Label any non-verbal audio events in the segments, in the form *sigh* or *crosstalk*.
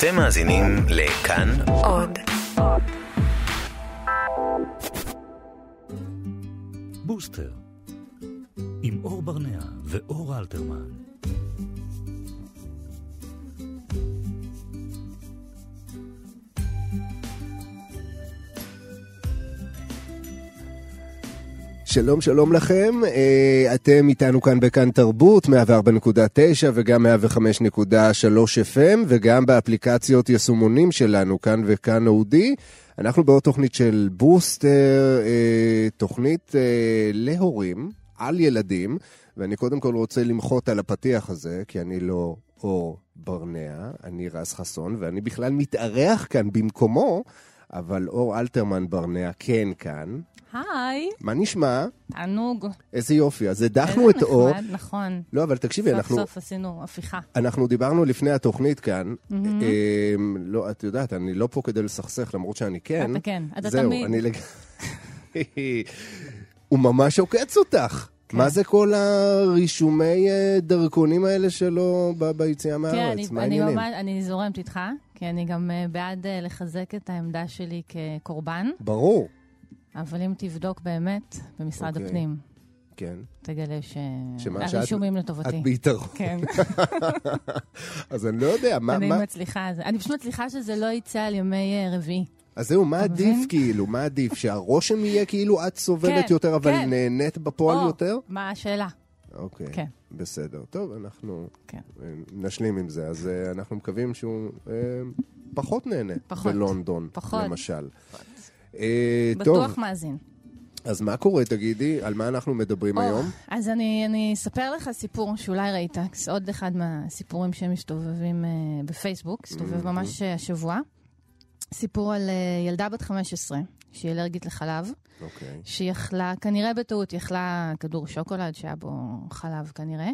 אתם מאזינים לכאן עוד. בוסטר, עם אור ברנע ואור אלתרמן. שלום שלום לכם, אה, אתם איתנו כאן בכאן תרבות, 104.9 וגם 105.3 FM וגם באפליקציות יישומונים שלנו, כאן וכאן אודי. אנחנו בעוד תוכנית של בוסטר, אה, תוכנית אה, להורים, על ילדים, ואני קודם כל רוצה למחות על הפתיח הזה, כי אני לא אור ברנע, אני רז חסון, ואני בכלל מתארח כאן במקומו, אבל אור אלתרמן ברנע כן כאן. היי. מה נשמע? תענוג. איזה יופי, אז הדחנו את אור. איזה נחמד, נכון. לא, אבל תקשיבי, סוף אנחנו... סוף עשינו הפיכה. אנחנו דיברנו לפני התוכנית כאן. אה, לא, את יודעת, אני לא פה כדי לסכסך, למרות שאני כן. אתה כן, אתה זהו, תמיד. אני לג... *laughs* הוא ממש עוקץ אותך. כן. מה זה כל הרישומי אה, דרכונים האלה שלו ב- ביציאה כן, מהארץ? אני, מה אני, העניינים? ממש, אני זורמת איתך, כי אני גם אה, בעד אה, לחזק את העמדה שלי כקורבן, ברור, אבל אם תבדוק באמת במשרד אוקיי. הפנים, כן. תגלה ש... שמה, שאת- הרישומים את לטובתי. ביתרון. כן, *laughs* אז אני לא יודע, מה... אני מה- מצליחה. זה- אני פשוט מצליחה שזה לא יצא על ימי אה, רביעי. אז זהו, מה עדיף? כאילו? מה עדיף? שהרושם יהיה כאילו את סובלת כן, יותר, אבל כן. נהנית בפועל או, יותר? מה השאלה? אוקיי. כן. בסדר. טוב, אנחנו כן. אה, נשלים עם זה. אז אה, אנחנו מקווים שהוא אה, פחות נהנה פחות. בלונדון, פחות. למשל. אה, טוב, בטוח מאזין. אז מה קורה, תגידי? על מה אנחנו מדברים או, היום? אז אני, אני אספר לך סיפור שאולי ראית, עוד אחד מהסיפורים שמסתובבים אה, בפייסבוק, הסתובב ממש אה, השבוע. סיפור על אה, ילדה בת 15, שהיא אלרגית לחלב, אוקיי. שהיא יכלה, כנראה בטעות, היא יכלה כדור שוקולד שהיה בו חלב כנראה,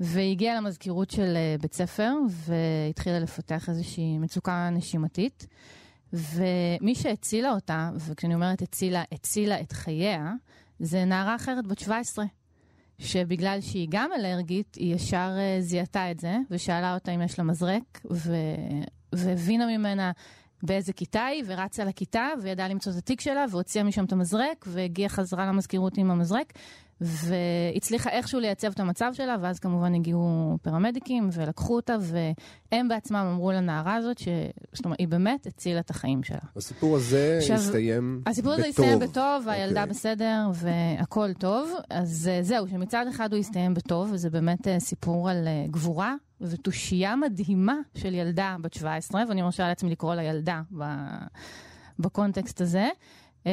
והיא הגיעה למזכירות של אה, בית ספר, והתחילה לפתח איזושהי מצוקה נשימתית. ומי שהצילה אותה, וכשאני אומרת הצילה, הצילה את חייה, זה נערה אחרת בת 17, שבגלל שהיא גם אלרגית, היא ישר אה, זיהתה את זה, ושאלה אותה אם יש לה מזרק, ו... והבינה ממנה באיזה כיתה היא, ורצה לכיתה, וידעה למצוא את התיק שלה, והוציאה משם את המזרק, והגיעה חזרה למזכירות עם המזרק, והצליחה איכשהו לייצב את המצב שלה, ואז כמובן הגיעו פרמדיקים, ולקחו אותה, והם בעצמם אמרו לנערה הזאת, ש... זאת אומרת, היא באמת הצילה את החיים שלה. הסיפור הזה עכשיו, הסתיים בטוב. הסיפור הזה הסתיים בטוב, והילדה אוקיי. בסדר, והכל טוב. אז אה, זהו, שמצד אחד הוא הסתיים בטוב, וזה באמת אה, סיפור על אה, גבורה ותושייה מדהימה של ילדה בת 17, ואני מרשה לעצמי לקרוא לה ילדה בקונטקסט הזה. אה,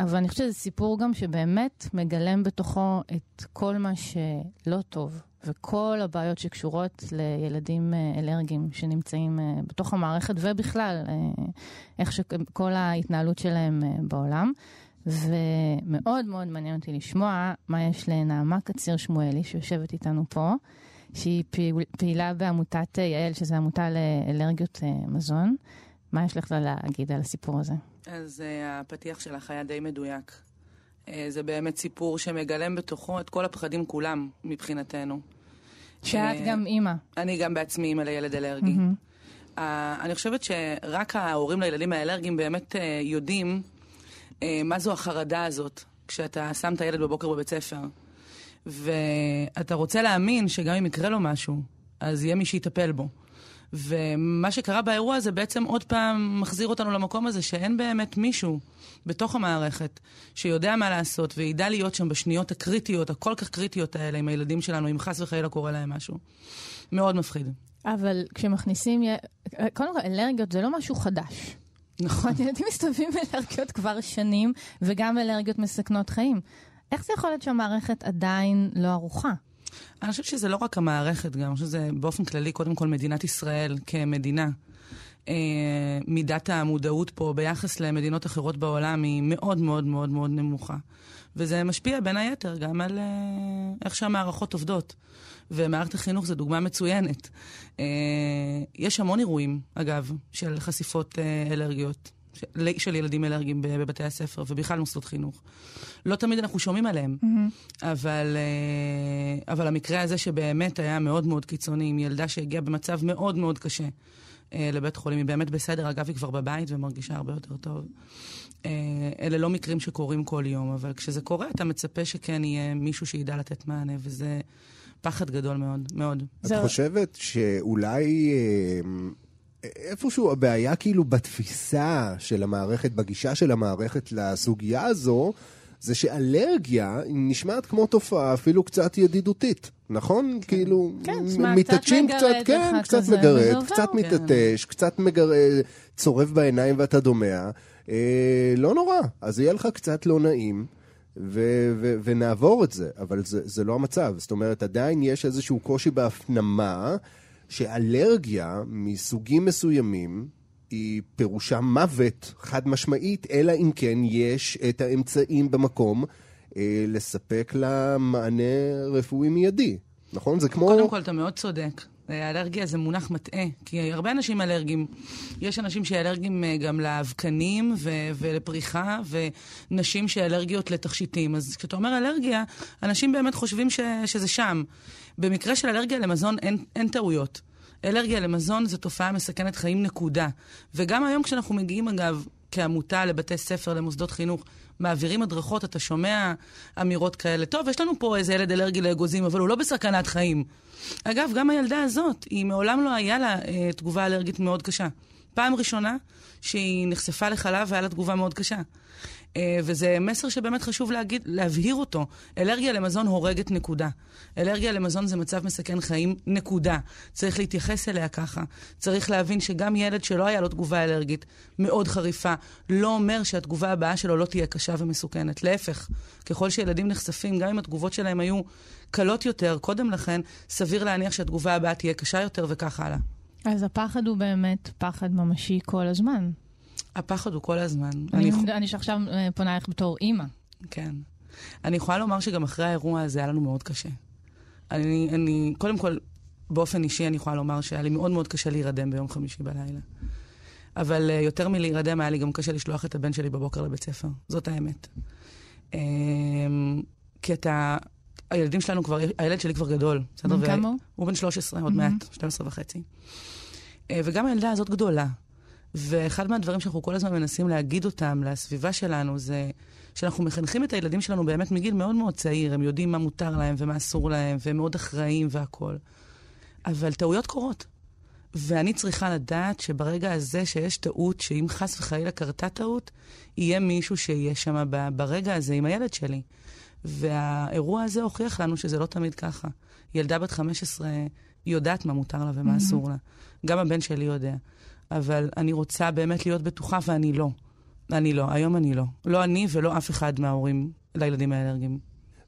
אבל אני חושבת שזה סיפור גם שבאמת מגלם בתוכו את כל מה שלא טוב, וכל הבעיות שקשורות לילדים אה, אלרגיים שנמצאים אה, בתוך המערכת, ובכלל, איך שכל ההתנהלות שלהם בעולם. ומאוד מאוד מעניין אותי לשמוע מה יש לנעמה קציר שמואלי, שיושבת איתנו פה, שהיא פעיל- פעילה בעמותת יעל, שזו עמותה לאלרגיות מזון. מה יש לך להגיד על הסיפור הזה? אז uh, הפתיח שלך היה די מדויק. Uh, זה באמת סיפור שמגלם בתוכו את כל הפחדים כולם, מבחינתנו. שאת אה, גם אימא. אני גם בעצמי אימא לילד אלרגי. מהמם. Uh, אני חושבת שרק ההורים לילדים האלרגיים באמת uh, יודעים uh, מה זו החרדה הזאת כשאתה שם את הילד בבוקר בבית ספר. ואתה רוצה להאמין שגם אם יקרה לו משהו, אז יהיה מי שיטפל בו. ומה שקרה באירוע הזה בעצם עוד פעם מחזיר אותנו למקום הזה שאין באמת מישהו בתוך המערכת שיודע מה לעשות וידע להיות שם בשניות הקריטיות, הכל כך קריטיות האלה עם הילדים שלנו, אם חס וחלילה קורה להם משהו. מאוד מפחיד. אבל כשמכניסים... קודם כל, אלרגיות זה לא משהו חדש. נכון, *laughs* ילדים מסתובבים עם אלרגיות כבר שנים, וגם אלרגיות מסכנות חיים. איך זה יכול להיות שהמערכת עדיין לא ערוכה? אני חושבת שזה לא רק המערכת גם, אני חושבת שזה באופן כללי, קודם כל מדינת ישראל כמדינה. אה, מידת המודעות פה ביחס למדינות אחרות בעולם היא מאוד מאוד מאוד מאוד נמוכה. וזה משפיע בין היתר גם על אה, איך שהמערכות עובדות. ומערכת החינוך זו דוגמה מצוינת. אה, יש המון אירועים, אגב, של חשיפות אה, אלרגיות, של, של ילדים אלרגיים בבתי הספר ובכלל מוסדות חינוך. לא תמיד אנחנו שומעים עליהם, אבל, אה, אבל המקרה הזה שבאמת היה מאוד מאוד קיצוני, עם ילדה שהגיעה במצב מאוד מאוד קשה אה, לבית חולים. היא באמת בסדר, אגב, היא כבר בבית ומרגישה הרבה יותר טוב. אה, אלה לא מקרים שקורים כל יום, אבל כשזה קורה, אתה מצפה שכן יהיה מישהו שידע לתת מענה, וזה פחד גדול מאוד, מאוד. את זה... חושבת שאולי... איפשהו הבעיה כאילו בתפיסה של המערכת, בגישה של המערכת לסוגיה הזו, זה שאלרגיה נשמעת כמו תופעה אפילו קצת ידידותית, נכון? כן. כאילו, כן, מתעטשים קצת, קצת, כן, קצת מגרד, קצת כן. מתעטש, קצת מגרד, צורב בעיניים ואתה דומע. אה, לא נורא, אז יהיה לך קצת לא נעים. ו- ו- ונעבור את זה, אבל זה, זה לא המצב. זאת אומרת, עדיין יש איזשהו קושי בהפנמה שאלרגיה מסוגים מסוימים היא פירושה מוות חד משמעית, אלא אם כן יש את האמצעים במקום אה, לספק לה מענה רפואי מיידי. נכון? זה כמו... קודם כל, אתה מאוד צודק. אלרגיה זה מונח מטעה, כי הרבה אנשים אלרגיים. יש אנשים שאלרגיים אה, גם לאבקנים ו- ולפריחה, ונשים שאלרגיות לתכשיטים. אז כשאתה אומר אלרגיה, אנשים באמת חושבים ש- שזה שם. במקרה של אלרגיה למזון אין, אין טעויות. אלרגיה למזון זו תופעה מסכנת חיים נקודה. וגם היום כשאנחנו מגיעים, אגב, כעמותה לבתי ספר, למוסדות חינוך, מעבירים הדרכות, אתה שומע אמירות כאלה. טוב, יש לנו פה איזה ילד אלרגי לאגוזים, אבל הוא לא בסכנת חיים. אגב, גם הילדה הזאת, היא מעולם לא היה לה אה, תגובה אלרגית מאוד קשה. פעם ראשונה שהיא נחשפה לחלב והיה לה תגובה מאוד קשה. אה, וזה מסר שבאמת חשוב להגיד, להבהיר אותו. אלרגיה למזון הורגת נקודה. אלרגיה למזון זה מצב מסכן חיים, נקודה. צריך להתייחס אליה ככה. צריך להבין שגם ילד שלא היה לו תגובה אלרגית מאוד חריפה, לא אומר שהתגובה הבאה שלו לא תהיה קשה ומסוכנת. להפך, ככל שילדים נחשפים, גם אם התגובות שלהם היו קלות יותר קודם לכן, סביר להניח שהתגובה הבאה תהיה קשה יותר וכך הלאה. אז הפחד הוא באמת פחד ממשי כל הזמן. הפחד הוא כל הזמן. אני, אני, אני שעכשיו אה, פונה אליך בתור אימא. כן. אני יכולה לומר שגם אחרי האירוע הזה היה לנו מאוד קשה. אני, אני, קודם כל, באופן אישי אני יכולה לומר שהיה לי מאוד מאוד קשה להירדם ביום חמישי בלילה. אבל uh, יותר מלהירדם היה לי גם קשה לשלוח את הבן שלי בבוקר לבית ספר. זאת האמת. Um, כי אתה... הילדים שלנו כבר, הילד שלי כבר גדול, בסדר? כמה הוא? הוא בן 13, עוד מעט, 12 וחצי. Uh, וגם הילדה הזאת גדולה. ואחד מהדברים שאנחנו כל הזמן מנסים להגיד אותם לסביבה שלנו זה שאנחנו מחנכים את הילדים שלנו באמת מגיל מאוד מאוד צעיר, הם יודעים מה מותר להם ומה אסור להם, והם מאוד אחראים והכול. אבל טעויות קורות. ואני צריכה לדעת שברגע הזה שיש טעות, שאם חס וחלילה קרתה טעות, יהיה מישהו שיהיה שם ברגע הזה עם הילד שלי. והאירוע הזה הוכיח לנו שזה לא תמיד ככה. ילדה בת 15 יודעת מה מותר לה ומה mm-hmm. אסור לה. גם הבן שלי יודע. אבל אני רוצה באמת להיות בטוחה ואני לא. אני לא, היום אני לא. לא אני ולא אף אחד מההורים לילדים האלרגיים.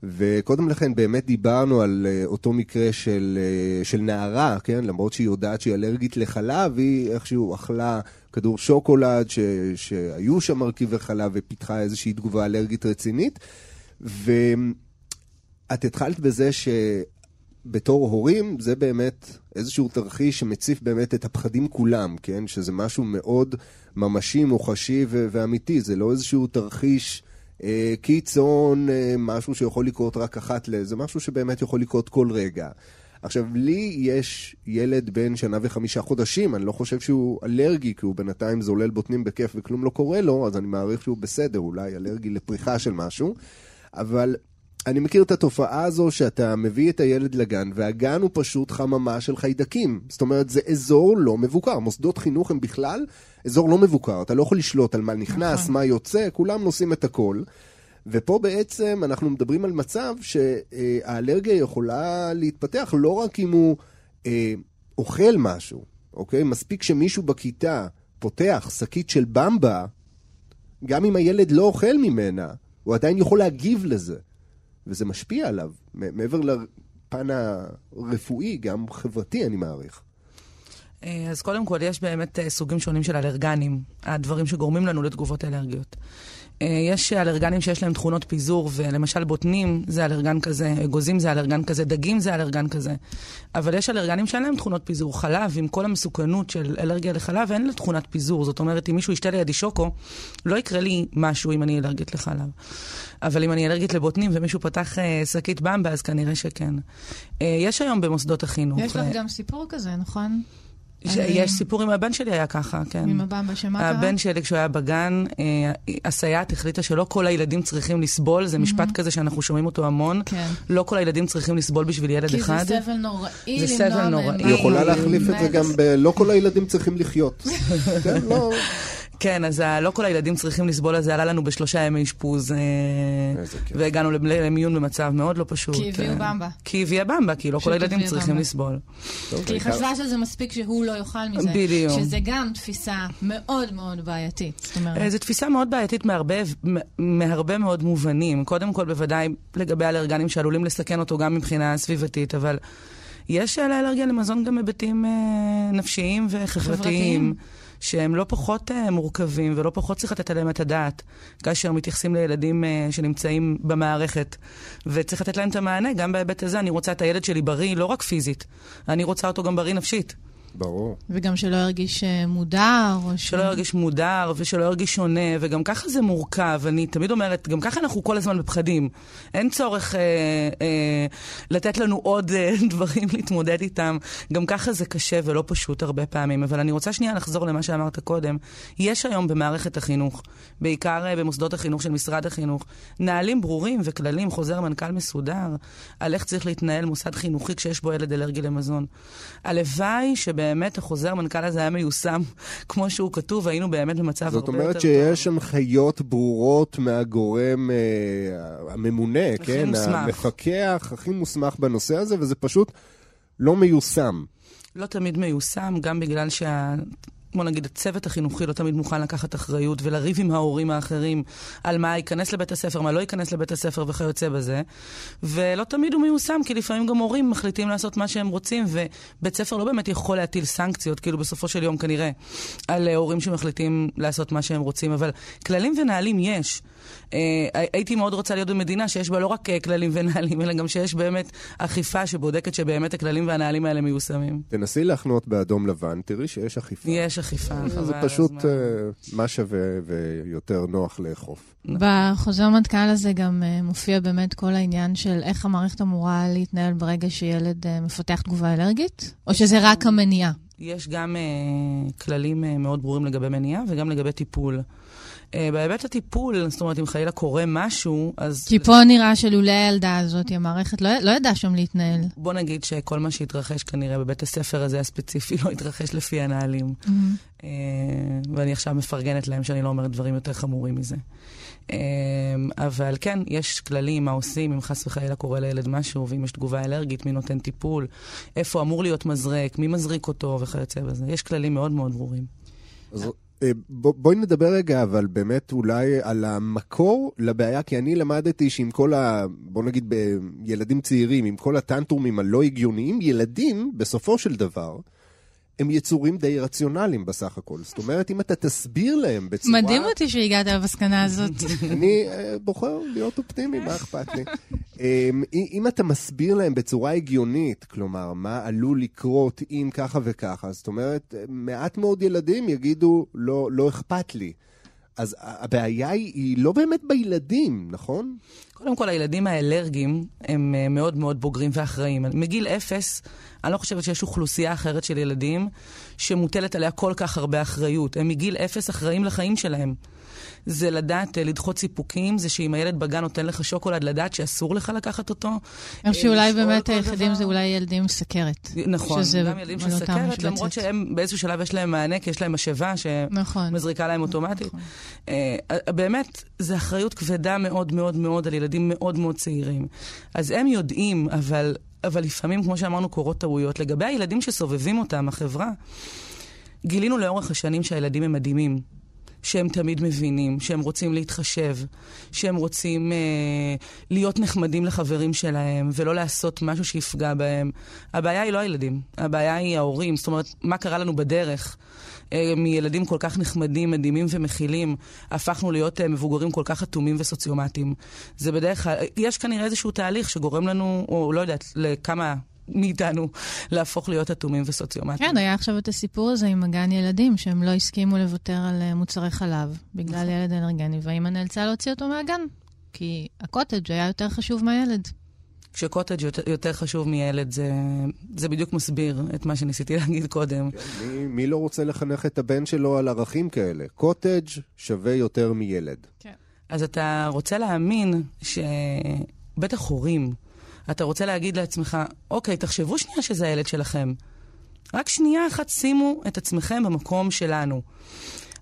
וקודם לכן באמת דיברנו על uh, אותו מקרה של, uh, של נערה, כן? למרות שהיא יודעת שהיא אלרגית לחלב, היא איכשהו אכלה כדור שוקולד, ש, שהיו שם מרכיבי חלב ופיתחה איזושהי תגובה אלרגית רצינית. ואת התחלת בזה ש... בתור הורים, זה באמת איזשהו תרחיש שמציף באמת את הפחדים כולם, כן? שזה משהו מאוד ממשי, מוחשי ו- ואמיתי, זה לא איזשהו תרחיש אה, קיצון, אה, משהו שיכול לקרות רק אחת ל... זה משהו שבאמת יכול לקרות כל רגע. עכשיו, לי יש ילד בן שנה וחמישה חודשים, אני לא חושב שהוא אלרגי, כי הוא בינתיים זולל בוטנים בכיף וכלום לא קורה לו, אז אני מעריך שהוא בסדר, אולי אלרגי לפריחה של משהו, אבל אני מכיר את התופעה הזו שאתה מביא את הילד לגן, והגן הוא פשוט חממה של חיידקים. זאת אומרת, זה אזור לא מבוקר. מוסדות חינוך הם בכלל אזור לא מבוקר. אתה לא יכול לשלוט על מה נכנס, נכון. מה יוצא, כולם נושאים את הכל. ופה בעצם אנחנו מדברים על מצב שהאלרגיה יכולה להתפתח לא רק אם הוא אה, אוכל משהו, אוקיי? מספיק שמישהו בכיתה פותח שקית של במבה, גם אם הילד לא אוכל ממנה, הוא עדיין יכול להגיב לזה. וזה משפיע עליו, מעבר לפן הרפואי, גם חברתי, אני מעריך. אה, אז קודם כל, יש באמת אה, סוגים שונים של אלרגנים, הדברים שגורמים לנו לתגובות אלרגיות. אה, יש אלרגנים שיש להם תכונות פיזור, ולמשל בוטנים זה אלרגן כזה, אגוזים זה אלרגן כזה, דגים זה אלרגן כזה. אבל יש אלרגנים שאין להם תכונות פיזור. חלב, עם כל המסוכנות של אלרגיה לחלב, אין לה תכונת פיזור. זאת אומרת, אם מישהו ישתה לידי שוקו, לא יקרה לי משהו אם אני אלרגית לחלב. אבל אם אני אלרגית לבוטנים ומישהו פתח שקית במבה, אז כנראה שכן. יש היום במוסדות החינוך... יש לך גם סיפור כזה, נכון? יש סיפור עם הבן שלי היה ככה, כן. עם הבמבה, שמה קרה? הבן שלי, כשהוא היה בגן, אה, הסייעת החליטה שלא כל הילדים צריכים לסבול, זה משפט כזה שאנחנו שומעים אותו המון. כן. לא כל הילדים צריכים לסבול בשביל ילד כי אחד. זה סבל נוראי זה למנוע סבל מהם. נוראי. היא יכולה להחליף את זה גם ב... לא כל הילדים צריכים לחיות. *laughs* כן, לא. כן, אז ה- לא כל הילדים צריכים לסבול על זה, עלה לנו בשלושה ימי אשפוז, אה. והגענו למ- למיון במצב מאוד לא פשוט. כי הביאו אה, במבה. כי הביאה במבה, כי לא כל הילדים צריכים במבה. לסבול. טוב, כי היא חשבה שזה מספיק שהוא לא יאכל מזה. בדיוק. שזה גם תפיסה מאוד מאוד בעייתית. זאת אומרת, אה, זו תפיסה מאוד בעייתית מהרבה מאוד מובנים. קודם כל, בוודאי לגבי אלרגנים שעלולים לסכן אותו גם מבחינה סביבתית, אבל יש לאלרגיה למזון גם היבטים אה, נפשיים וחברתיים. חברתיים. שהם לא פחות uh, מורכבים ולא פחות צריך לתת עליהם את הדעת, כאשר מתייחסים לילדים uh, שנמצאים במערכת. וצריך לתת להם את המענה, גם בהיבט הזה, אני רוצה את הילד שלי בריא, לא רק פיזית, אני רוצה אותו גם בריא נפשית. ברור. וגם שלא ירגיש אה, מודר, או ש... שלא ירגיש מודר ושלא ירגיש שונה, וגם ככה זה מורכב. אני תמיד אומרת, גם ככה אנחנו כל הזמן בפחדים. אין צורך אה, אה, לתת לנו עוד אה, *laughs* דברים להתמודד איתם. גם ככה זה קשה ולא פשוט הרבה פעמים. אבל אני רוצה שנייה לחזור למה שאמרת קודם. יש היום במערכת החינוך, בעיקר אה, במוסדות החינוך של משרד החינוך, נהלים ברורים וכללים, חוזר מנכ"ל מסודר, על איך צריך להתנהל מוסד חינוכי כשיש בו ילד אלרגי למזון. הלוואי שבאמת החוזר מנכ"ל הזה היה מיושם *laughs* כמו שהוא כתוב, היינו באמת במצב הרבה זאת יותר טוב. אומרת שיש הנחיות ברורות מהגורם אה, הממונה, הכי כן? מוסמך. המפקח הכי מוסמך בנושא הזה, וזה פשוט לא מיושם. לא תמיד מיושם, גם בגלל שה... בוא נגיד, הצוות החינוכי לא תמיד מוכן לקחת אחריות ולריב עם ההורים האחרים על מה ייכנס לבית הספר, מה לא ייכנס לבית הספר וכיוצא בזה. ולא תמיד הוא מיושם, כי לפעמים גם הורים מחליטים לעשות מה שהם רוצים, ובית ספר לא באמת יכול להטיל סנקציות, כאילו בסופו של יום כנראה, על הורים שמחליטים לעשות מה שהם רוצים. אבל כללים ונהלים יש. אה, הייתי מאוד רוצה להיות במדינה שיש בה לא רק אה, כללים ונהלים, אלא גם שיש באמת אכיפה שבודקת שבאמת הכללים והנהלים האלה מיושמים. תנסי להחנות באדום לבן, תראי שיש אכיפה. יש אכיפה, חבל זה על פשוט הזמן. אה, מה שווה ויותר נוח לאכוף. בחוזר מנכ"ל הזה גם אה, מופיע באמת כל העניין של איך המערכת אמורה להתנהל ברגע שילד אה, מפתח תגובה אלרגית, או שזה רק המניעה. יש גם uh, כללים uh, מאוד ברורים לגבי מניעה וגם לגבי טיפול. Uh, בהיבט הטיפול, זאת אומרת, אם חלילה קורה משהו, אז כי פה נראה שלולא הילדה הזאת, המערכת לא, לא ידעה שם להתנהל. בוא נגיד שכל מה שהתרחש כנראה בבית הספר הזה הספציפי *laughs* לא התרחש לפי הנהלים. Uh, ואני עכשיו מפרגנת להם שאני לא אומרת דברים יותר חמורים מזה. Uh, אבל כן, יש כללים, מה עושים אם חס וחלילה קורה לילד משהו, ואם יש תגובה אלרגית, מי נותן טיפול, איפה אמור להיות מזרק, מי מזריק אותו וכיוצא בזה. יש כללים מאוד מאוד ברורים. אז אה, בואי נדבר רגע, אבל באמת אולי על המקור לבעיה, כי אני למדתי שעם כל ה... בוא נגיד בילדים צעירים, עם כל הטנטרומים הלא הגיוניים, ילדים, בסופו של דבר, הם יצורים די רציונליים בסך הכל. זאת אומרת, אם אתה תסביר להם בצורה... מדהים אותי שהגעת למסקנה הזאת. *laughs* אני אה, בוחר להיות אופטימי, מה אכפת לי? אמ, אם אם אתה מסביר להם בצורה הגיונית, כלומר, מה עלול לקרות אם ככה וככה, זאת אומרת, מעט מאוד ילדים יגידו, לא, לא אכפת לי. אז הבעיה היא, היא לא באמת בילדים, נכון? קודם כל, הילדים האלרגיים הם אה, מאוד מאוד בוגרים ואחראים. מגיל אפס, אני לא חושבת שיש אוכלוסייה אחרת של ילדים שמוטלת עליה כל כך הרבה אחריות. הם מגיל אפס אחראים לחיים שלהם. זה לדעת אה, לדחות סיפוקים, זה שאם הילד בגן נותן לך שוקולד, לדעת שאסור לך לקחת אותו. אני חושב שאולי באמת היחידים. זה אולי ילדים עם סכרת. נכון, שזה גם ילדים של סכרת. למרות שהם באיזשהו שלב יש להם מענה, כי יש להם משאבה נכון. שמזריקה להם אוטומטית. נכון. אה, באמת, זו אחריות כבדה מאוד מאוד מאוד על ילדים מאוד מאוד צעירים. אז הם יודעים, אבל, אבל לפעמים, כמו שאמרנו, קורות טעויות. לגבי הילדים שסובבים אותם, החברה, גילינו לאורך השנים שהילדים הם מדהימים. שהם תמיד מבינים, שהם רוצים להתחשב, שהם רוצים אה, להיות נחמדים לחברים שלהם, ולא לעשות משהו שיפגע בהם. הבעיה היא לא הילדים, הבעיה היא ההורים. זאת אומרת, מה קרה לנו בדרך? אה, מילדים כל כך נחמדים, מדהימים ומכילים, הפכנו להיות אה, מבוגרים כל כך אטומים וסוציומטיים. זה בדרך כלל, יש כנראה איזשהו תהליך שגורם לנו, או לא יודעת, לכמה מאיתנו, להפוך להיות אטומים וסוציומטיים. כן, היה עכשיו את הסיפור הזה עם הגן ילדים, שהם לא הסכימו לוותר על אה, מוצרי חלב בגלל ילד אלרגני, והאמא נאלצה להוציא אותו מהגן, כי הקוטג' היה יותר חשוב מהילד. כשקוטג' יותר, יותר חשוב מילד, זה, זה בדיוק מסביר את מה שניסיתי *laughs* להגיד קודם. כן, מי, מי לא רוצה לחנך את הבן שלו על ערכים כאלה? קוטג' שווה יותר מילד. כן. אז אתה רוצה להאמין שבטח הורים, אתה רוצה להגיד לעצמך, אוקיי, תחשבו שנייה שזה הילד שלכם. רק שנייה אחת שימו את עצמכם במקום שלנו.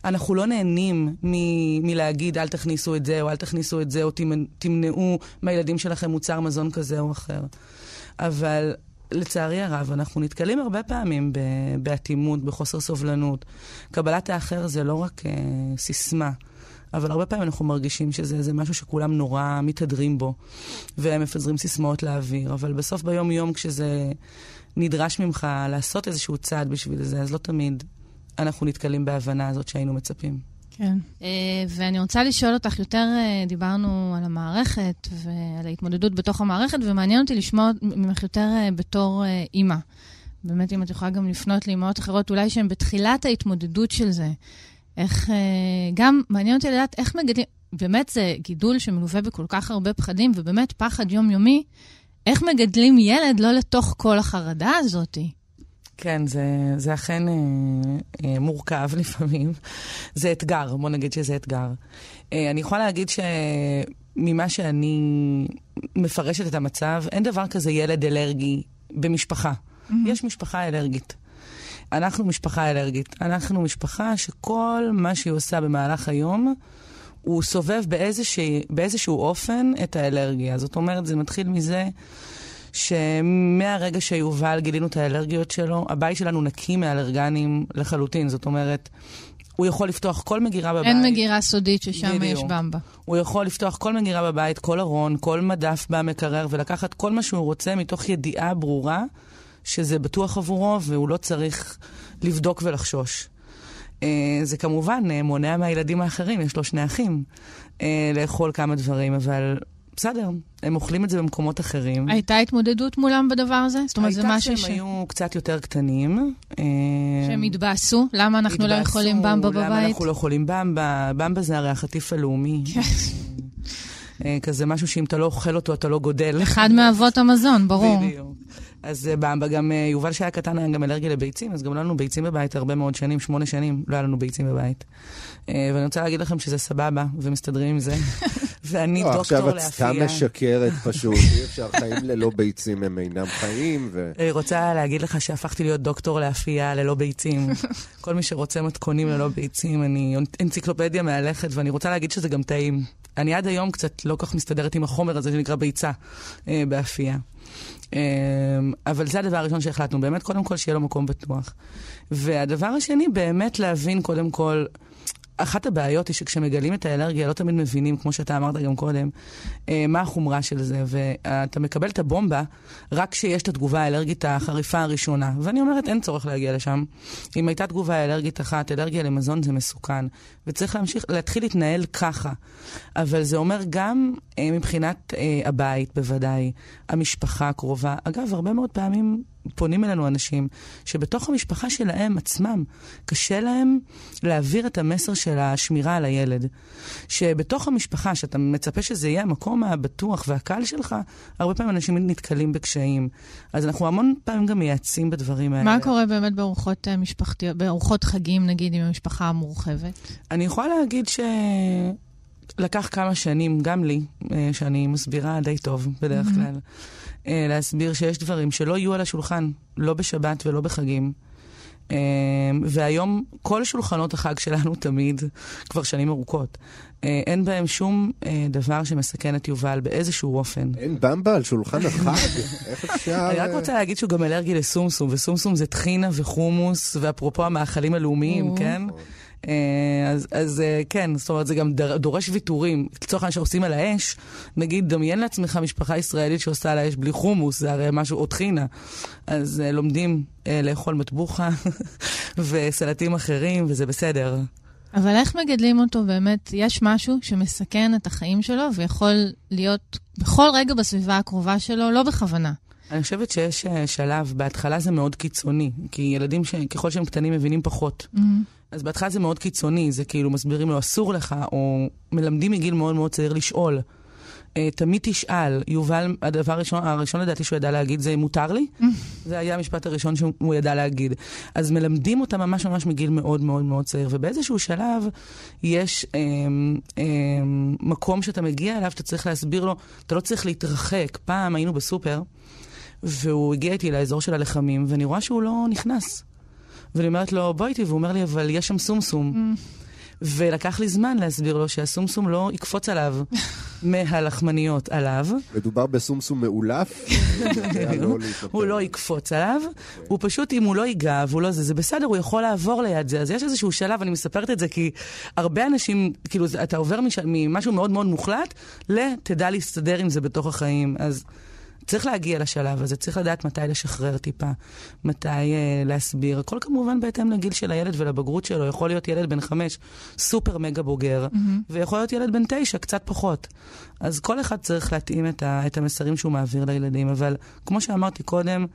אנחנו לא נהנים מ- מלהגיד אל תכניסו את זה או אל תכניסו את זה או תמנעו מהילדים שלכם מוצר מזון כזה או אחר. אבל לצערי הרב, אנחנו נתקלים הרבה פעמים באטימות, בחוסר סובלנות. קבלת האחר זה לא רק uh, סיסמה. אבל הרבה פעמים אנחנו מרגישים שזה משהו שכולם נורא מתהדרים בו, והם מפזרים סיסמאות לאוויר, אבל בסוף ביום-יום כשזה נדרש ממך לעשות איזשהו צעד בשביל זה, אז לא תמיד אנחנו נתקלים בהבנה הזאת שהיינו מצפים. כן. Uh, ואני רוצה לשאול אותך, יותר uh, דיברנו על המערכת ועל ההתמודדות בתוך המערכת, ומעניין אותי לשמוע ממך יותר uh, בתור אימא. באמת, אם את יכולה גם לפנות לאימהות אחרות, אולי שהן בתחילת ההתמודדות של זה. איך, uh, גם מעניין אותי לדעת איך מגדלים, באמת זה גידול שמלווה בכל כך הרבה פחדים, ובאמת פחד יומיומי, איך מגדלים ילד לא לתוך כל החרדה הזאתי? כן, זה, זה אכן אה, אה, מורכב *laughs* לפעמים. זה אתגר, בוא נגיד שזה אתגר. אה, אני יכולה להגיד שממה שאני מפרשת את המצב, אין דבר כזה ילד אלרגי במשפחה. Mm-hmm. יש משפחה אלרגית. אנחנו משפחה אלרגית. אנחנו משפחה שכל מה שהיא עושה במהלך היום, הוא סובב באיזשה, באיזשהו אופן את האלרגיה. זאת אומרת, זה מתחיל מזה שמהרגע שיובל גילינו את האלרגיות שלו, הבית שלנו נקי מאלרגנים לחלוטין. זאת אומרת, הוא יכול לפתוח כל מגירה בבית. אין מגירה סודית ששם בדיוק. יש במבה. הוא יכול לפתוח כל מגירה בבית, כל ארון, כל מדף במקרר, ולקחת כל מה שהוא רוצה מתוך ידיעה ברורה שזה בטוח עבורו, והוא לא צריך לבדוק ולחשוש. Uh, זה כמובן uh, מונע מהילדים האחרים, יש לו שני אחים, uh, לאכול כמה דברים, אבל בסדר, הם אוכלים את זה במקומות אחרים. הייתה התמודדות מולם בדבר הזה? זאת אומרת, זה משהו ש... הייתה שהם היו קצת יותר קטנים. אה, שהם התבאסו? למה אנחנו לא יכולים במבה בבית? למה אנחנו לא יכולים במבה? במבה זה הרי החטיף הלאומי. כן. אה, כזה משהו שאם אתה לא אוכל אותו, אתה לא גודל. אחד מאבות המזון, ברור. בדיוק. אז אה, גם יובל שהיה קטן היה גם אלרגי לביצים, אז גם לא היה לנו ביצים בבית הרבה מאוד שנים, שמונה שנים, לא היה לנו ביצים בבית. ואני רוצה להגיד לכם שזה סבבה, ומסתדרים עם זה. *laughs* ואני לא, דוקטור לאפייה. עכשיו את סתם משקרת פשוט, אי אפשר חיים ללא ביצים, הם אינם חיים. ו... אני רוצה להגיד לך שהפכתי להיות דוקטור לאפייה ללא ביצים. *laughs* כל מי שרוצה מתכונים ללא ביצים, אני אנציקלופדיה מהלכת, ואני רוצה להגיד שזה גם טעים. אני עד היום קצת לא כל כך מסתדרת עם החומר הזה שנקרא ביצה אה, באפייה. אה, אבל זה הדבר הראשון שהחלטנו, באמת קודם כל שיהיה לו מקום בטוח. והדבר השני, באמת להבין קודם כל... אחת הבעיות היא שכשמגלים את האלרגיה לא תמיד מבינים, כמו שאתה אמרת גם קודם, אה, מה החומרה של זה. ואתה מקבל את הבומבה רק כשיש את התגובה האלרגית החריפה הראשונה. ואני אומרת, אין צורך להגיע לשם. אם הייתה תגובה אלרגית אחת, אלרגיה למזון זה מסוכן. וצריך להמשיך, להתחיל להתנהל ככה. אבל זה אומר גם אה, מבחינת אה, הבית, בוודאי, המשפחה הקרובה. אגב, הרבה מאוד פעמים פונים אלינו אנשים שבתוך המשפחה שלהם עצמם קשה להם להעביר את המסר של השמירה על הילד. שבתוך המשפחה, שאתה מצפה שזה יהיה המקום הבטוח והקל שלך, הרבה פעמים אנשים נתקלים בקשיים. אז אנחנו המון פעמים גם מייעצים בדברים האלה. מה קורה באמת בארוחות אה, משפחתיות, בארוחות חגים, נגיד, עם המשפחה המורחבת? אני יכולה להגיד ש... לקח כמה שנים, גם לי, אה, שאני מסבירה די טוב בדרך mm-hmm. כלל. אה, להסביר שיש דברים שלא יהיו על השולחן, לא בשבת ולא בחגים. אה, והיום כל שולחנות החג שלנו *laughs* תמיד, כבר שנים ארוכות, אין בהם שום דבר שמסכן את יובל באיזשהו אופן. אין במבה על שולחן החג? *laughs* איך אפשר... אני רק רוצה להגיד שהוא גם אלרגי לסומסום, וסומסום זה טחינה וחומוס, ואפרופו המאכלים הלאומיים, כן? אה, אז, אז אה, כן, זאת אומרת, זה גם דורש ויתורים. לצורך העניין שעושים על האש, נגיד, דמיין לעצמך משפחה ישראלית שעושה על האש בלי חומוס, זה הרי משהו, או טחינה. אז uh, לומדים uh, לאכול מטבוחה *laughs* וסלטים אחרים, וזה בסדר. אבל איך מגדלים אותו באמת? יש משהו שמסכן את החיים שלו ויכול להיות בכל רגע בסביבה הקרובה שלו, לא בכוונה. אני חושבת שיש שלב, בהתחלה זה מאוד קיצוני, כי ילדים, ש... ככל שהם קטנים, מבינים פחות. Mm-hmm. אז בהתחלה זה מאוד קיצוני, זה כאילו מסבירים לו אסור לך, או מלמדים מגיל מאוד מאוד צעיר לשאול. אה, תמיד תשאל, יובל, הדבר הראשון, הראשון לדעתי שהוא ידע להגיד זה מותר לי? *laughs* זה היה המשפט הראשון שהוא ידע להגיד. אז מלמדים אותה ממש ממש מגיל מאוד מאוד מאוד צעיר, ובאיזשהו שלב יש אה, אה, מקום שאתה מגיע אליו, שאתה צריך להסביר לו, אתה לא צריך להתרחק. פעם היינו בסופר, והוא הגיע איתי לאזור של הלחמים, ואני רואה שהוא לא נכנס. ואני אומרת לו, בוא איתי, והוא אומר לי, אבל יש שם סומסום. ולקח לי זמן להסביר לו שהסומסום לא יקפוץ עליו *laughs* מהלחמניות עליו. מדובר בסומסום מאולף? *laughs* לא הוא לא יקפוץ עליו, הוא פשוט, אם הוא לא ייגע והוא לא זה, זה בסדר, הוא יכול לעבור ליד זה. אז יש איזשהו שלב, אני מספרת את זה כי הרבה אנשים, כאילו, אתה עובר ממשהו מאוד מאוד מוחלט, לתדע להסתדר עם זה בתוך החיים. אז... צריך להגיע לשלב הזה, צריך לדעת מתי לשחרר טיפה, מתי uh, להסביר. הכל כמובן בהתאם לגיל של הילד ולבגרות שלו. יכול להיות ילד בן חמש, סופר מגה בוגר, mm-hmm. ויכול להיות ילד בן תשע, קצת פחות. אז כל אחד צריך להתאים את, ה, את המסרים שהוא מעביר לילדים. אבל כמו שאמרתי קודם,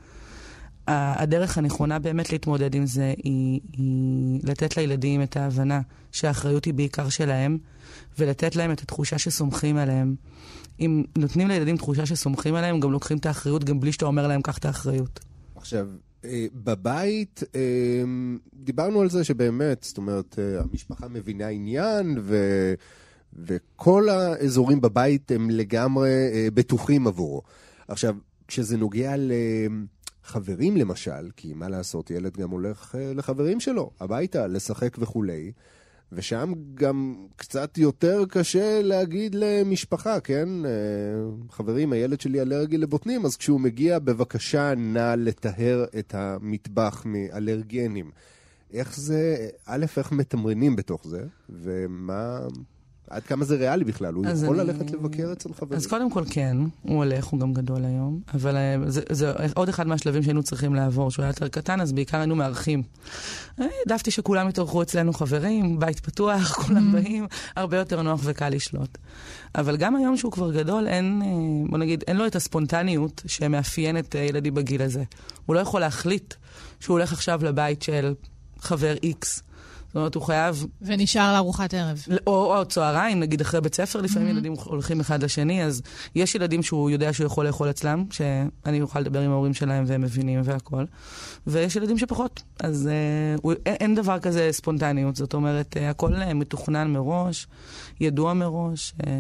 הדרך הנכונה באמת להתמודד עם זה היא, היא לתת לילדים את ההבנה שהאחריות היא בעיקר שלהם, ולתת להם את התחושה שסומכים עליהם. אם נותנים לילדים תחושה שסומכים עליהם, גם לוקחים את האחריות גם בלי שאתה אומר להם, קח את האחריות. עכשיו, אה, בבית, אה, דיברנו על זה שבאמת, זאת אומרת, אה, המשפחה מבינה עניין, ו... וכל האזורים בבית הם לגמרי בטוחים עבורו. עכשיו, כשזה נוגע לחברים למשל, כי מה לעשות, ילד גם הולך לחברים שלו, הביתה, לשחק וכולי, ושם גם קצת יותר קשה להגיד למשפחה, כן? אה, חברים, הילד שלי אלרגי לבוטנים, אז כשהוא מגיע, בבקשה, נא לטהר את המטבח מאלרגנים. איך זה, א', איך מתמרנים בתוך זה, ומה... עד כמה זה ריאלי בכלל? הוא יכול אני... ללכת לבקר אצל חברים? אז קודם כל כן, הוא הולך, הוא גם גדול היום, אבל אה, זה, זה עוד אחד מהשלבים שהיינו צריכים לעבור, שהוא היה יותר קטן, אז בעיקר היינו מארחים. העדפתי שכולם יתארחו אצלנו חברים, בית פתוח, *laughs* כולם mm-hmm. באים, הרבה יותר נוח וקל לשלוט. אבל גם היום שהוא כבר גדול, אין, אה, בוא נגיד, אין לו את הספונטניות שמאפיין את ילדי בגיל הזה. הוא לא יכול להחליט שהוא הולך עכשיו לבית של חבר איקס. זאת אומרת, הוא חייב... ונשאר לארוחת ערב. או, או צהריים, נגיד אחרי בית ספר, לפעמים mm-hmm. ילדים הולכים אחד לשני, אז יש ילדים שהוא יודע שהוא יכול לאכול אצלם, שאני אוכל לדבר עם ההורים שלהם והם מבינים והכול, ויש ילדים שפחות. אז אה, הוא, אין, אין דבר כזה ספונטניות, זאת אומרת, אה, הכל אה, מתוכנן מראש, ידוע מראש. אה,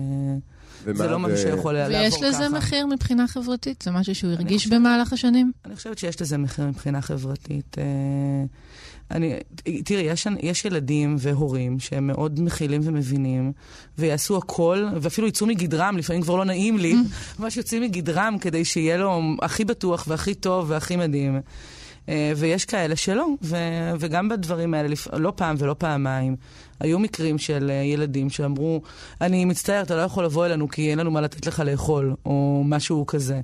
זה לא משהו שיכול לעבור ככה. ויש לזה מחיר מבחינה חברתית? זה משהו שהוא הרגיש במהלך השנים? אני חושבת שיש לזה מחיר מבחינה חברתית. אה, אני, תראי, יש, יש ילדים והורים שהם מאוד מכילים ומבינים, ויעשו הכל, ואפילו יצאו מגדרם, לפעמים כבר לא נעים לי, ממש יוצאים מגדרם כדי שיהיה לו הכי בטוח והכי טוב והכי מדהים. אה, ויש כאלה שלא, ו- וגם בדברים האלה, לא פעם ולא פעמיים, היו מקרים של אה, ילדים שאמרו, אני מצטער, אתה לא יכול לבוא אלינו כי אין לנו מה לתת לך לאכול, או משהו כזה.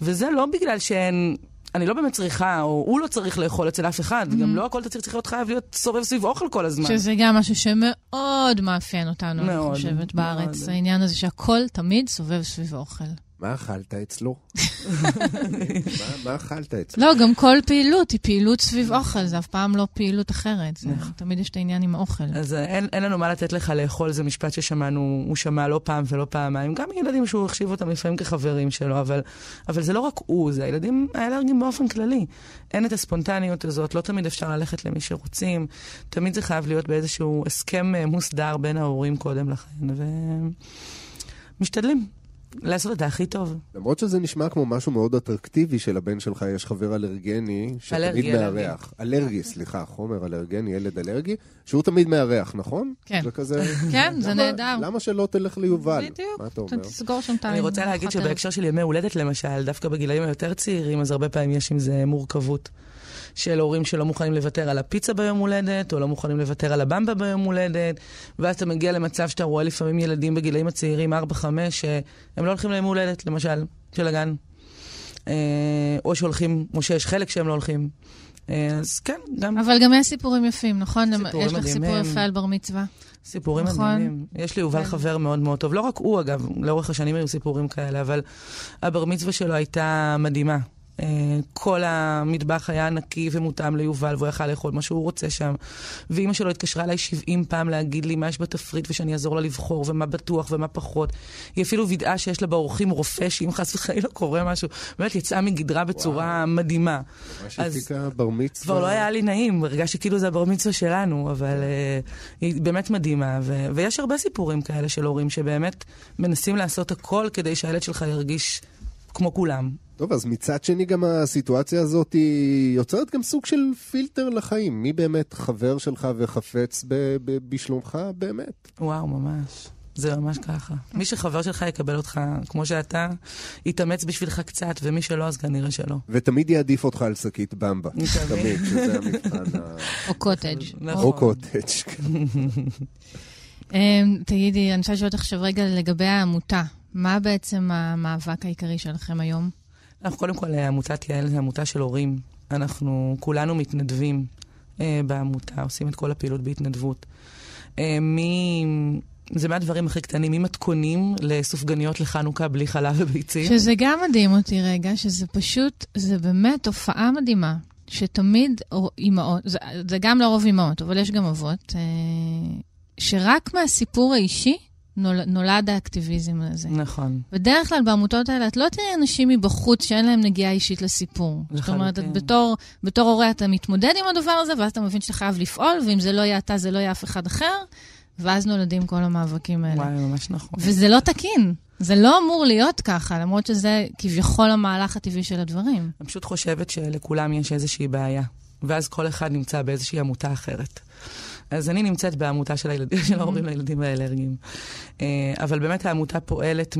וזה לא בגלל שאין... אני לא באמת צריכה, או הוא לא צריך לאכול אצל אף אחד. Mm-hmm. גם לא הכל אתה צריך להיות חייב להיות סובב סביב אוכל כל הזמן. שזה גם משהו שמאוד מאפיין אותנו, מאוד, אני חושבת, בארץ. מאוד. העניין הזה שהכל תמיד סובב סביב אוכל. מה אכלת אצלו? *laughs* מה אכלת אצלו? לא, גם כל פעילות היא פעילות סביב אוכל, זה אף פעם לא פעילות אחרת. נכון. תמיד יש את העניין עם האוכל. אז אה, אין לנו מה לתת לך לאכול, זה משפט ששמענו, הוא שמע לא פעם ולא פעמיים. גם ילדים שהוא החשיב אותם לפעמים כחברים שלו, אבל זה לא רק הוא, זה הילדים האלרגיים באופן כללי. אין את הספונטניות הזאת, לא תמיד אפשר ללכת למי שרוצים. תמיד זה חייב להיות באיזשהו הסכם אה, מוסדר בין ההורים קודם לכן, ומשתדלים. לעשות את זה הכי טוב. למרות שזה נשמע כמו משהו מאוד אטרקטיבי שלבן שלך יש חבר אלרגני, שתמיד מארח. אלרגי, סליחה, חומר אלרגני, ילד אלרגי, שהוא תמיד מארח, נכון? כן. זה כזה... *laughs* כן, זה נהדר. למה שלא תלך ליובל? בדיוק. מה אתה אומר? תסגור שם טיים. אני רוצה להגיד שבהקשר של ימי הולדת למשל, דווקא בגילאים היותר צעירים, אז הרבה פעמים יש עם זה מורכבות. של הורים שלא מוכנים לוותר על הפיצה ביום הולדת, או לא מוכנים לוותר על הבמבה ביום הולדת, ואז אתה מגיע למצב שאתה רואה לפעמים ילדים בגילאים הצעירים, 4-5, שהם לא הולכים ליום הולדת, למשל, של הגן. אה, או שהולכים, או שיש חלק שהם לא הולכים. אה, אז כן, גם... אבל גם יש סיפורים יפים, נכון? סיפורים יש לך סיפור יפה על בר מצווה. סיפורים נכון. מדהימים. יש לי יובל כן. חבר מאוד מאוד טוב. לא רק הוא, אגב, לאורך השנים היו סיפורים כאלה, אבל הבר מצווה שלו הייתה מדהימה. אה, כל המטבח היה נקי ומותאם ליובל, והוא יכל לאכול מה שהוא רוצה שם. ואימא שלו התקשרה אליי 70 פעם להגיד לי מה יש בתפריט ושאני אעזור לה לבחור, ומה בטוח ומה פחות. היא אפילו וידאה שיש לה באורחים רופא, שאם חס וחלילה קורה משהו, באמת יצאה מגדרה בצורה וואו. מדהימה. ממש הפיקה בר מצווה. כבר לא היה לי נעים, הרגשתי כאילו זה הבר מצווה שלנו, אבל uh, היא באמת מדהימה. ו- ויש הרבה סיפורים כאלה של הורים שבאמת מנסים לעשות הכל כדי שהילד שלך ירגיש כמו כולם. טוב, אז מצד שני גם הסיטואציה הזאת היא יוצרת גם סוג של פילטר לחיים. מי באמת חבר שלך וחפץ ב- ב- בשלומך באמת? וואו, ממש. זה ממש ככה. מי שחבר שלך יקבל אותך כמו שאתה, יתאמץ בשבילך קצת, ומי שלא, אז כנראה שלא. ותמיד יעדיף אותך על שקית במבה. תמיד, שזה המבחן ה... או קוטג'. או קוטג'. כן. *laughs* אמ, תגידי, אני רוצה לשאול אותך עכשיו רגע לגבי העמותה. מה בעצם המאבק העיקרי שלכם היום? אנחנו קודם כל, עמותת יעל זה עמותה של הורים. אנחנו כולנו מתנדבים אה, בעמותה, עושים את כל הפעילות בהתנדבות. אה, מי... זה מהדברים הכי קטנים, ממתכונים לסופגניות לחנוכה בלי חלב וביצים. שזה גם מדהים אותי רגע, שזה פשוט, זה באמת תופעה מדהימה. שתמיד אימהות, זה, זה גם לרוב אימהות, אבל יש גם אבות, אה, שרק מהסיפור האישי נול, נולד האקטיביזם הזה. נכון. בדרך כלל בעמותות האלה את לא תראי אנשים מבחוץ שאין להם נגיעה אישית לסיפור. לחלוטין. זאת אומרת, את בתור, בתור הורה אתה מתמודד עם הדבר הזה, ואז אתה מבין שאתה חייב לפעול, ואם זה לא יהיה אתה, זה לא יהיה אף אחד אחר, ואז נולדים כל המאבקים האלה. וואי, ממש נכון. וזה לא תקין. זה לא אמור להיות ככה, למרות שזה כביכול המהלך הטבעי של הדברים. אני פשוט חושבת שלכולם יש איזושהי בעיה, ואז כל אחד נמצא באיזושהי עמותה אחרת. אז אני נמצאת בעמותה של, הילד, של ההורים לילדים האלרגיים. אה, אבל באמת העמותה פועלת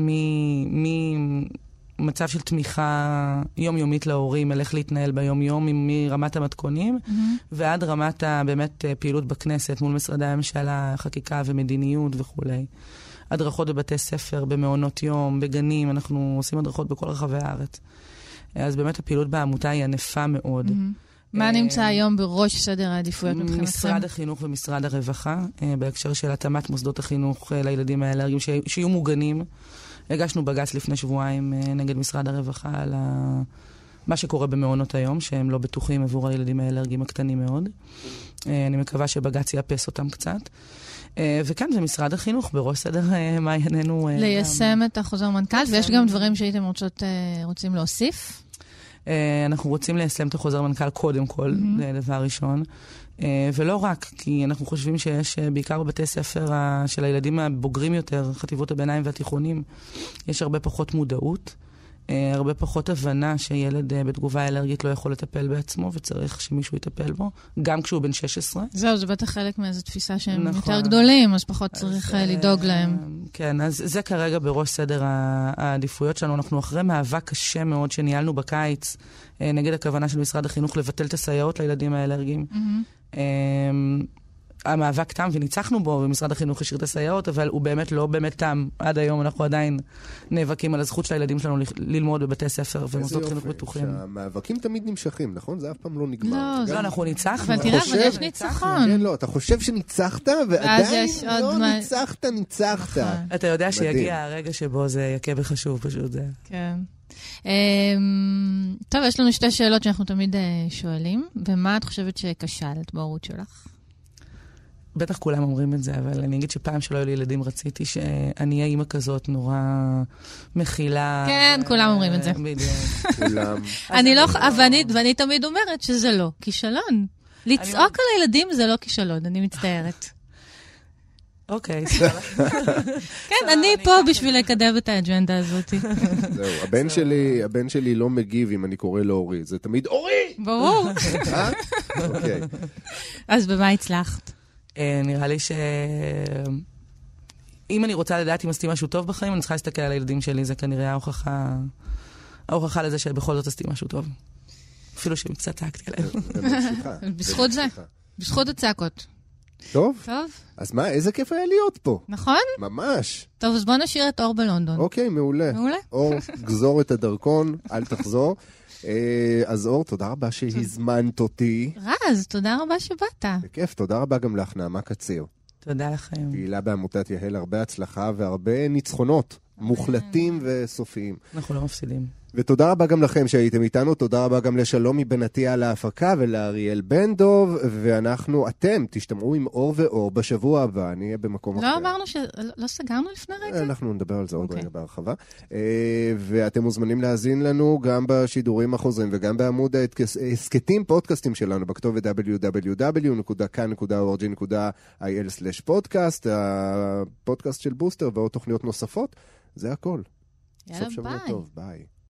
ממצב של תמיכה יומיומית להורים, על איך להתנהל ביום-יום, מרמת המתכונים, mm-hmm. ועד רמת באמת אה, פעילות בכנסת מול משרדי הממשלה, חקיקה ומדיניות וכולי. הדרכות בבתי ספר, במעונות יום, בגנים, אנחנו עושים הדרכות בכל רחבי הארץ. אז באמת הפעילות בעמותה היא ענפה מאוד. Mm-hmm. מה נמצא היום בראש סדר העדיפויות מבחינתכם? משרד החינוך ומשרד הרווחה, בהקשר של התאמת מוסדות החינוך לילדים האלרגיים, שיהיו מוגנים. הגשנו בג"ץ לפני שבועיים נגד משרד הרווחה על מה שקורה במעונות היום, שהם לא בטוחים עבור הילדים האלרגיים הקטנים מאוד. אני מקווה שבג"ץ יאפס אותם קצת. וכאן זה משרד החינוך בראש סדר מעיינינו. ליישם את החוזר מנכ"ל, ויש גם דברים שהייתם רוצות, רוצים להוסיף? אנחנו רוצים ליישם את החוזר מנכ"ל קודם כל, mm-hmm. זה דבר ראשון. ולא רק, כי אנחנו חושבים שיש, בעיקר בבתי ספר של הילדים הבוגרים יותר, חטיבות הביניים והתיכונים, יש הרבה פחות מודעות. הרבה פחות הבנה שילד בתגובה אלרגית לא יכול לטפל בעצמו וצריך שמישהו יטפל בו, גם כשהוא בן 16. זהו, זה בטח חלק מאיזו תפיסה שהם נכון. יותר גדולים, אז פחות אז צריך אז, לדאוג להם. כן, אז זה כרגע בראש סדר העדיפויות שלנו. אנחנו אחרי מאבק קשה מאוד שניהלנו בקיץ נגד הכוונה של משרד החינוך לבטל את הסייעות לילדים האלרגיים. Mm-hmm. המאבק תם וניצחנו בו, ומשרד החינוך השאיר את הסייעות, אבל הוא באמת לא באמת תם. עד היום אנחנו עדיין נאבקים על הזכות של הילדים שלנו ללמוד בבתי ספר ומוסדות חינוך בטוחים. שהמאבקים תמיד נמשכים, נכון? זה אף פעם לא נגמר. לא, לא, אנחנו ניצחנו. אבל תראה, אבל יש ניצחון. כן, לא, אתה חושב שניצחת, ועדיין לא ניצחת, ניצחת. אתה יודע שיגיע הרגע שבו זה יכה בך שוב, פשוט זה. כן. טוב, יש לנו שתי שאלות שאנחנו תמיד שואלים. במה את חושבת שכשלת בהורות שלך? בטח כולם אומרים את זה, אבל אני אגיד שפעם שלא היו לי ילדים רציתי שאני אהיה אימא כזאת נורא מכילה. כן, כולם אומרים את זה. בדיוק. כולם. אני לא, ואני תמיד אומרת שזה לא כישלון. לצעוק על הילדים זה לא כישלון, אני מצטערת. אוקיי, *laughs* כן, אני פה בשביל לקדם את האג'נדה הזאת. זהו, הבן שלי, הבן שלי לא מגיב אם אני קורא לו אורי, זה תמיד אורי! ברור. *laughs* אוקיי. אז במה הצלחת? נראה לי ש... אם אני רוצה לדעת אם עשיתי משהו טוב בחיים, אני צריכה להסתכל על הילדים שלי, זה כנראה ההוכחה, ההוכחה לזה שבכל זאת עשיתי משהו טוב. אפילו שאם קצת צעקתי עליהם. בזכות זה, בזכות הצעקות. טוב. טוב. אז מה, איזה כיף היה להיות פה. נכון? ממש. טוב, אז בוא נשאיר את אור בלונדון. אוקיי, מעולה. מעולה. אור, גזור את הדרכון, אל תחזור. אז אור, תודה רבה שהזמנת אותי. רז, תודה רבה שבאת. בכיף, תודה רבה גם לך, נעמה קציר. תודה לכם. פעילה בעמותת יהל, הרבה הצלחה והרבה ניצחונות, מוחלטים וסופיים. אנחנו לא מפסידים. ותודה רבה גם לכם שהייתם איתנו, תודה רבה גם לשלומי בן עטיה על ההפקה ולאריאל בן דוב, ואנחנו, אתם, תשתמעו עם אור ואור בשבוע הבא, אני אהיה במקום לא אחר. לא אמרנו ש... לא סגרנו לפני רגע? אנחנו נדבר על זה עוד אוקיי. רגע בהרחבה. אה, ואתם מוזמנים להאזין לנו גם בשידורים החוזרים וגם בעמוד ההסכתים, פודקאסטים שלנו, בכתובת www.kan.org.il/פודקאסט, הפודקאסט של בוסטר ועוד תוכניות נוספות. זה הכל. יאללה, סוף שבוע ביי. טוב, ביי.